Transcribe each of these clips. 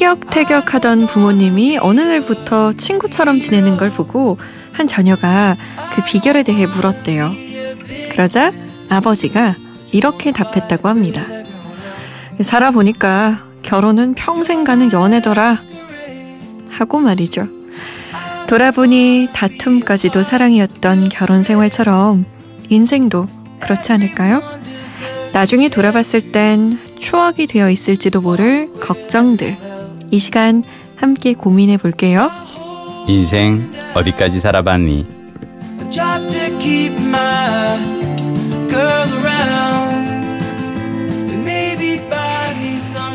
티격태격하던 부모님이 어느 날부터 친구처럼 지내는 걸 보고 한 자녀가 그 비결에 대해 물었대요. 그러자 아버지가 이렇게 답했다고 합니다. 살아보니까 결혼은 평생 가는 연애더라. 하고 말이죠. 돌아보니 다툼까지도 사랑이었던 결혼 생활처럼 인생도 그렇지 않을까요? 나중에 돌아봤을 땐 추억이 되어 있을지도 모를 걱정들. 이 시간 함께 고민해 볼게요. 인생 어디까지 살아봤니?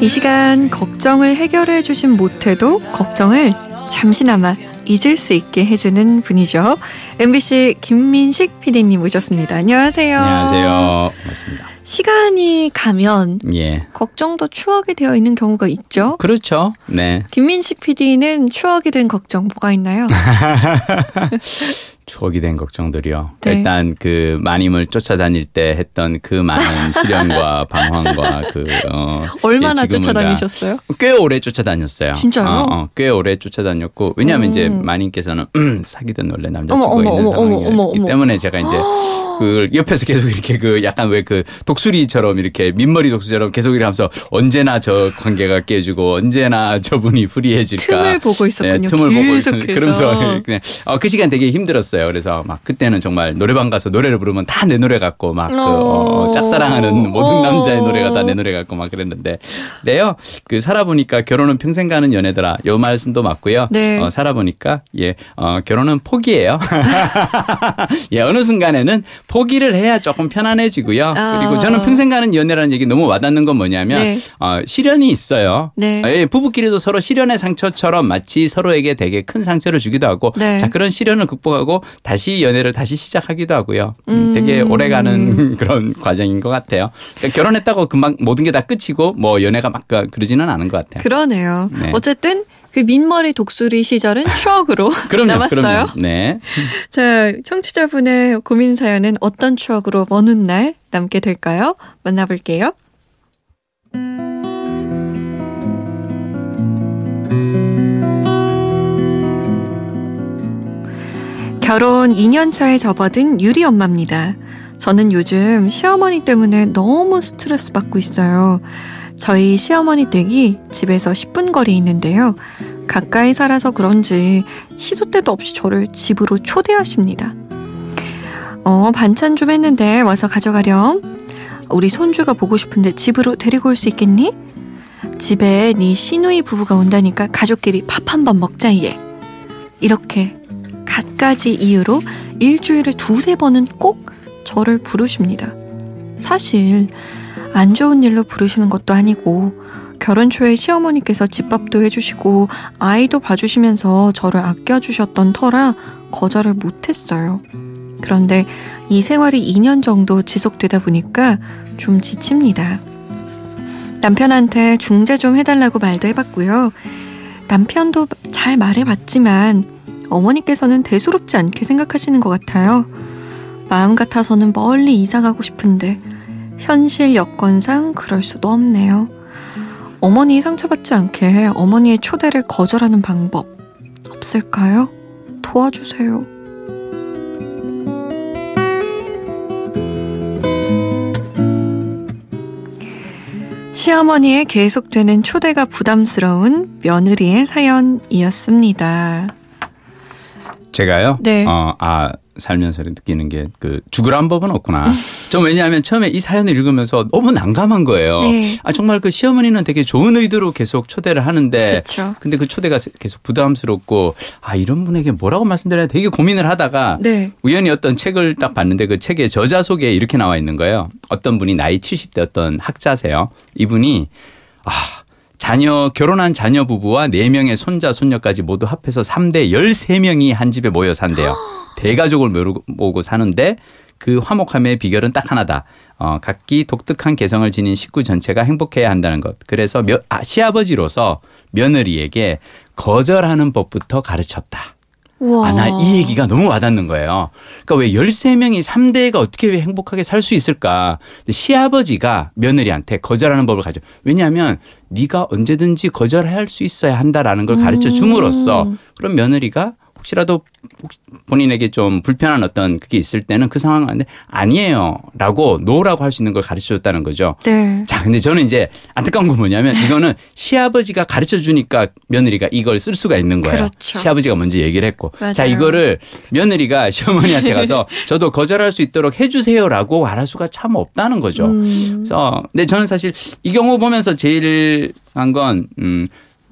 이 시간 걱정을 해결해 주진 못해도 걱정을 잠시나마 잊을 수 있게 해주는 분이죠. MBC 김민식 PD님 모셨습니다. 안녕하세요. 안녕하세요. 반갑습니다. 시간이 가면 예. 걱정도 추억이 되어 있는 경우가 있죠. 그렇죠. 네. 김민식 PD는 추억이 된 걱정 뭐가 있나요? 추억이 된 걱정들이요. 네. 일단 그 마님을 쫓아다닐 때 했던 그 많은 시련과 방황과 그 어, 얼마나 쫓아다니셨어요? 꽤 오래 쫓아다녔어요. 진짜요? 어, 어, 꽤 오래 쫓아다녔고 왜냐하면 음. 이제 마님께서는 음, 사귀던 원래 남자친구가 있는 상황이었기 때문에 제가 이제 그 옆에서 계속 이렇게 그 약간 왜 그 독수리처럼 이렇게 민머리 독수리처럼 계속 이렇게 하면서 언제나 저 관계가 깨지고 언제나 저분이 불리해질까 틈을 보고 있었군요. 네, tum을 보고 있었 그러면서 그냥 어, 그 시간 되게 힘들었어요. 그래서 막 그때는 정말 노래방 가서 노래를 부르면 다 내 노래 같고 막 그 어, 짝사랑하는 모든 남자의 노래가 다 내 노래 같고 막 그랬는데 네요. 그 살아보니까 결혼은 평생 가는 연애더라. 요 말씀도 맞고요. 네. 어, 살아보니까 예 어, 결혼은 포기예요. 예 어느 순간에는 포기를 해야 조금 편안해지고요. 어. 그리고 저는 평생 가는 연애라는 얘기 너무 와닿는 건 뭐냐면 네. 어, 시련이 있어요. 네. 예, 부부끼리도 서로 시련의 상처처럼 마치 서로에게 되게 큰 상처를 주기도 하고 네. 자 그런 시련을 극복하고 다시 연애를 다시 시작하기도 하고요. 음. 되게 오래가는 그런 과정인 것 같아요. 그러니까 결혼했다고 금방 모든 게 다 끝이고 뭐 연애가 막 그러지는 않은 것 같아요. 그러네요. 네. 어쨌든 그 민머리 독수리 시절은 추억으로 그럼요, 남았어요. 그럼요. 네. 자, 청취자분의 고민 사연은 어떤 추억으로 먼 훗날 남게 될까요? 만나볼게요. 결혼 2년 차에 접어든 유리 엄마입니다. 저는 요즘 시어머니 때문에 너무 스트레스 받고 있어요. 저희 시어머니 댁이 집에서 10분 거리에 있는데요. 가까이 살아서 그런지 시도 때도 없이 저를 집으로 초대하십니다. 어, 반찬 좀 했는데 와서 가져가렴. 우리 손주가 보고 싶은데 집으로 데리고 올 수 있겠니? 집에 네 시누이 부부가 온다니까 가족끼리 밥 한 번 먹자 얘. 이렇게 갖가지 이유로 일주일에 두세 번은 꼭 저를 부르십니다. 사실 안 좋은 일로 부르시는 것도 아니고 결혼 초에 시어머니께서 집밥도 해주시고 아이도 봐주시면서 저를 아껴주셨던 터라 거절을 못했어요. 그런데 이 생활이 2년 정도 지속되다 보니까 좀 지칩니다. 남편한테 중재 좀 해달라고 말도 해봤고요. 남편도 잘 말해봤지만 어머니께서는 대수롭지 않게 생각하시는 것 같아요. 마음 같아서는 멀리 이사 가고 싶은데 현실 여건상 그럴 수도 없네요. 어머니 상처받지 않게 어머니의 초대를 거절하는 방법 없을까요? 도와주세요. 시어머니의 계속되는 초대가 부담스러운 며느리의 사연이었습니다. 제가요? 네. 어, 아, 살면서 느끼는 게 그 죽으란 법은 없구나. 좀 왜냐하면 처음에 이 사연을 읽으면서 너무 난감한 거예요. 네. 아 정말 그 시어머니는 되게 좋은 의도로 계속 초대를 하는데 그쵸. 근데 그 초대가 계속 부담스럽고 아 이런 분에게 뭐라고 말씀드려야 되게 고민을 하다가 네. 우연히 어떤 책을 딱 봤는데 그 책의 저자 속에 이렇게 나와 있는 거예요. 어떤 분이 나이 70대 어떤 학자세요. 이분이 아 자녀 결혼한 자녀 부부와 4명의 손자 손녀까지 모두 합해서 3대 13명이 한 집에 모여 산대요. 대가족을 모으고 사는데 그 화목함의 비결은 딱 하나다. 어, 각기 독특한 개성을 지닌 식구 전체가 행복해야 한다는 것. 그래서 며, 아, 시아버지로서 며느리에게 거절하는 법부터 가르쳤다. 아, 나이 얘기가 너무 와닿는 거예요. 그러니까 왜 13명이 3대가 어떻게 행복하게 살 수 있을까? 시아버지가 며느리한테 거절하는 법을 가져. 왜냐하면 네가 언제든지 거절할 수 있어야 한다라는 걸 가르쳐 줌으로써 음. 그럼 며느리가 혹시라도 본인에게 좀 불편한 어떤 그게 있을 때는 그 상황은 아니에요라고 노라고 할 수 있는 걸 가르쳐 줬다는 거죠. 네. 자, 근데 저는 이제 안타까운 건 뭐냐면 이거는 시아버지가 가르쳐 주니까 며느리가 이걸 쓸 수가 있는 거예요. 그렇죠. 시아버지가 먼저 얘기를 했고. 맞아요. 자, 이거를 며느리가 시어머니한테 가서 저도 거절할 수 있도록 해 주세요라고 말할 수가 참 없다는 거죠. 음. 그래서 근데 저는 사실 이 경우 보면서 제일 한 건 음,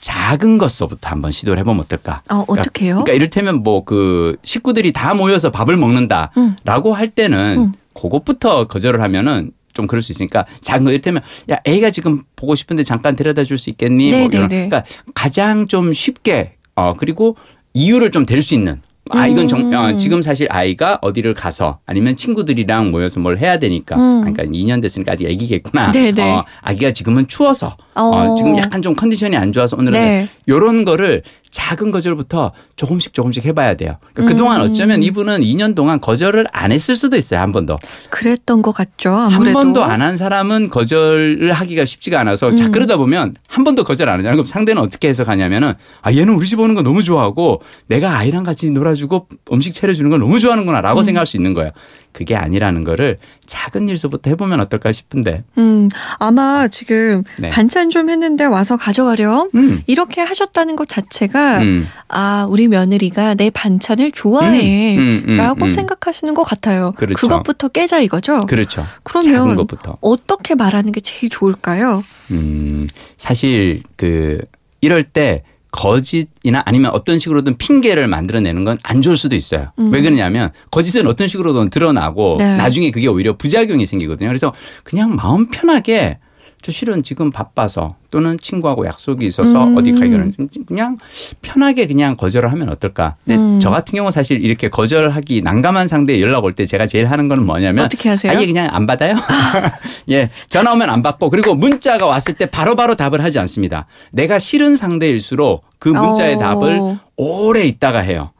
작은 것서부터 한번 시도를 해보면 어떨까? 어, 어떻게 요? 그러니까, 그러니까 이를테면 뭐 그 식구들이 다 모여서 밥을 먹는다라고 음. 할 때는 음. 그것부터 거절을 하면은 좀 그럴 수 있으니까 작은 거 이를테면 야 A가 지금 보고 싶은데 잠깐 데려다 줄 수 있겠니? 뭐 이런 그러니까 가장 좀 쉽게 어 그리고 이유를 좀 댈 수 있는 아 이건 정, 어, 음. 지금 사실 아이가 어디를 가서 아니면 친구들이랑 모여서 뭘 해야 되니까 음. 그러니까 2년 됐으니까 아직 아기겠구나. 네네. 어, 아기가 지금은 추워서 어. 어. 지금 약간 좀 컨디션이 안 좋아서 오늘은 네. 이런 거를 작은 거절부터 조금씩 조금씩 해봐야 돼요. 그러니까 음. 그동안 어쩌면 이분은 2년 동안 거절을 안 했을 수도 있어요. 한 번도. 그랬던 것 같죠. 아무래도. 한 번도 안 한 사람은 거절을 하기가 쉽지가 않아서 음. 자 그러다 보면 한 번도 거절 안 하잖아요. 그럼 상대는 어떻게 해석하냐면은 아 얘는 우리 집 오는 거 너무 좋아하고 내가 아이랑 같이 놀아주고 음식 차려주는 걸 너무 좋아하는구나라고 음. 생각할 수 있는 거예요. 그게 아니라는 거를 작은 일서부터 해보면 어떨까 싶은데. 음, 아마 지금 네. 반찬 좀 했는데 와서 가져가렴. 음. 이렇게 하셨다는 것 자체가 음. 아, 우리 며느리가 내 반찬을 좋아해. 음, 음, 라고 음, 생각하시는 것 같아요. 그렇죠. 그것부터 깨자 이거죠. 그렇죠. 그러면 어떻게 말하는 게 제일 좋을까요? 음, 사실 그 이럴 때 거짓이나 아니면 어떤 식으로든 핑계를 만들어내는 건 안 좋을 수도 있어요. 음. 왜 그러냐면 거짓은 어떤 식으로든 드러나고 네. 나중에 그게 오히려 부작용이 생기거든요. 그래서 그냥 마음 편하게 저 실은 지금 바빠서 또는 친구하고 약속이 있어서 음. 어디 가기는 그냥 편하게 그냥 거절을 하면 어떨까. 근데 음. 저 같은 경우 사실 이렇게 거절하기 난감한 상대에 연락 올 때 제가 제일 하는 거는 뭐냐면 어떻게 하세요? 아예 그냥 안 받아요. 예. 전화 오면 안 받고 그리고 문자가 왔을 때 바로바로 바로 답을 하지 않습니다. 내가 싫은 상대일수록 그 문자의 오. 답을 오래 있다가 해요.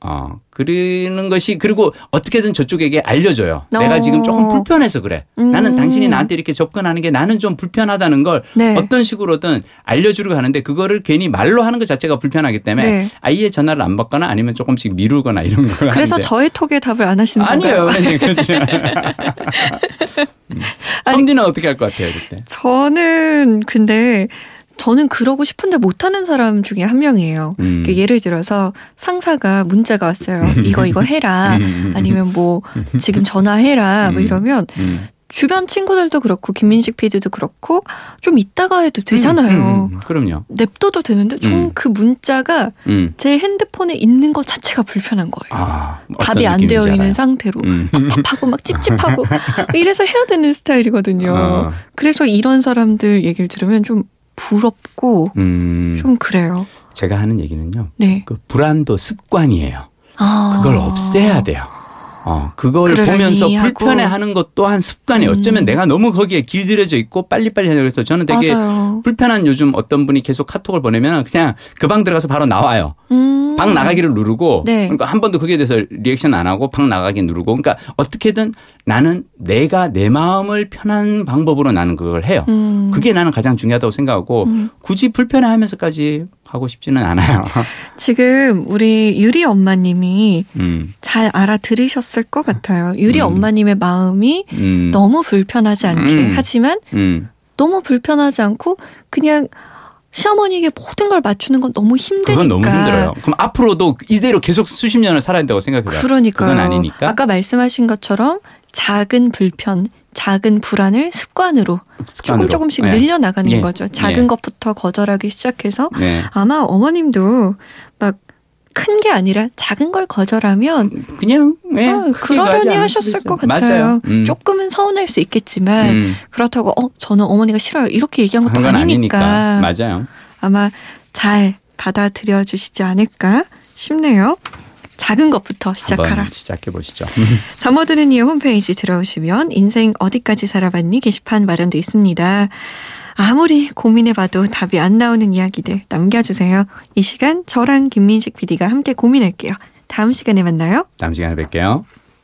어, 그러는 것이 그리고 어떻게든 저쪽에게 알려줘요. 어. 내가 지금 조금 불편해서 그래. 음. 나는 당신이 나한테 이렇게 접근하는 게 나는 좀 불편하다는 걸 네. 어떤 식으로든 알려주려고 하는데 그거를 괜히 말로 하는 것 자체가 불편하기 때문에 네. 아예 전화를 안 받거나 아니면 조금씩 미루거나 이런 걸 그래서 하는데. 저의 톡에 답을 안 하시는. 건가요? 아니에요. 그렇죠. 음. 성디는 어떻게 할 것 같아요, 그때? 저는 근데 저는 그러고 싶은데 못하는 사람 중에 한 명이에요. 음. 그러니까 예를 들어서 상사가 문자가 왔어요. 이거 이거 해라. 음. 아니면 뭐 지금 전화해라. 뭐 음. 이러면 음. 주변 친구들도 그렇고 김민식 PD도 그렇고 좀 이따가 해도 되잖아요. 음, 음, 그럼요. 냅둬도 되는데 좀그 음. 문자가 음. 제 핸드폰에 있는 것 자체가 불편한 거예요. 아, 답이 안 되어 있는 알아요? 상태로 답답하고 막 찝찝하고 이래서 해야 되는 스타일이거든요. 어. 그래서 이런 사람들 얘기를 들으면 좀 부럽고 음. 좀 그래요. 제가 하는 얘기는요. 네. 그 불안도 습관이에요. 아. 그걸 없애야 돼요. 어, 그걸 보면서 불편해하는 것 또한 습관이 음. 어쩌면 내가 너무 거기에 길들여져 있고 빨리빨리 하려고 해서 저는 되게 맞아요. 불편한 요즘 어떤 분이 계속 카톡을 보내면 그냥 그 방 들어가서 바로 나와요. 음. 방 나가기를 누르고 네. 그러니까 한 번도 그게 대해서 리액션 안 하고 방 나가기 누르고 그러니까 어떻게든 나는 내가 내 마음을 편한 방법으로 나는 그걸 해요. 음. 그게 나는 가장 중요하다고 생각하고 음. 굳이 불편해하면서까지 하고 싶지는 않아요. 지금 우리 유리 엄마님이 음. 잘 알아들으셨을 것 같아요. 유리 음. 엄마님의 마음이 음. 너무 불편하지 않게 음. 하지만 음. 너무 불편하지 않고 그냥 시어머니에게 모든 걸 맞추는 건 너무 힘드니까. 그건 너무 힘들어요. 그럼 앞으로도 이대로 계속 수십 년을 살아야 된다고 생각해요. 그러니까요. 아까 말씀하신 것처럼 작은 불편, 작은 불안을 습관으로, 습관으로. 조금 조금씩 네. 늘려나가는 네. 거죠. 작은 네. 것부터 거절하기 시작해서 네. 아마 어머님도 막 큰 게 아니라 작은 걸 거절하면 그냥 네, 어, 그러려니 하셨을 것 같아요. 음. 조금은 서운할 수 있겠지만 음. 그렇다고 어 저는 어머니가 싫어요 이렇게 얘기한 것도 아니니까. 아니니까 맞아요. 아마 잘 받아들여 주시지 않을까 싶네요. 작은 것부터 시작하라. 시작해 보시죠. 잠못 드는 이유 홈페이지 들어오시면 인생 어디까지 살아봤니 게시판 마련돼 있습니다. 아무리 고민해봐도 답이 안 나오는 이야기들 남겨주세요. 이 시간 저랑 김민식 PD가 함께 고민할게요. 다음 시간에 만나요. 다음 시간에 뵐게요.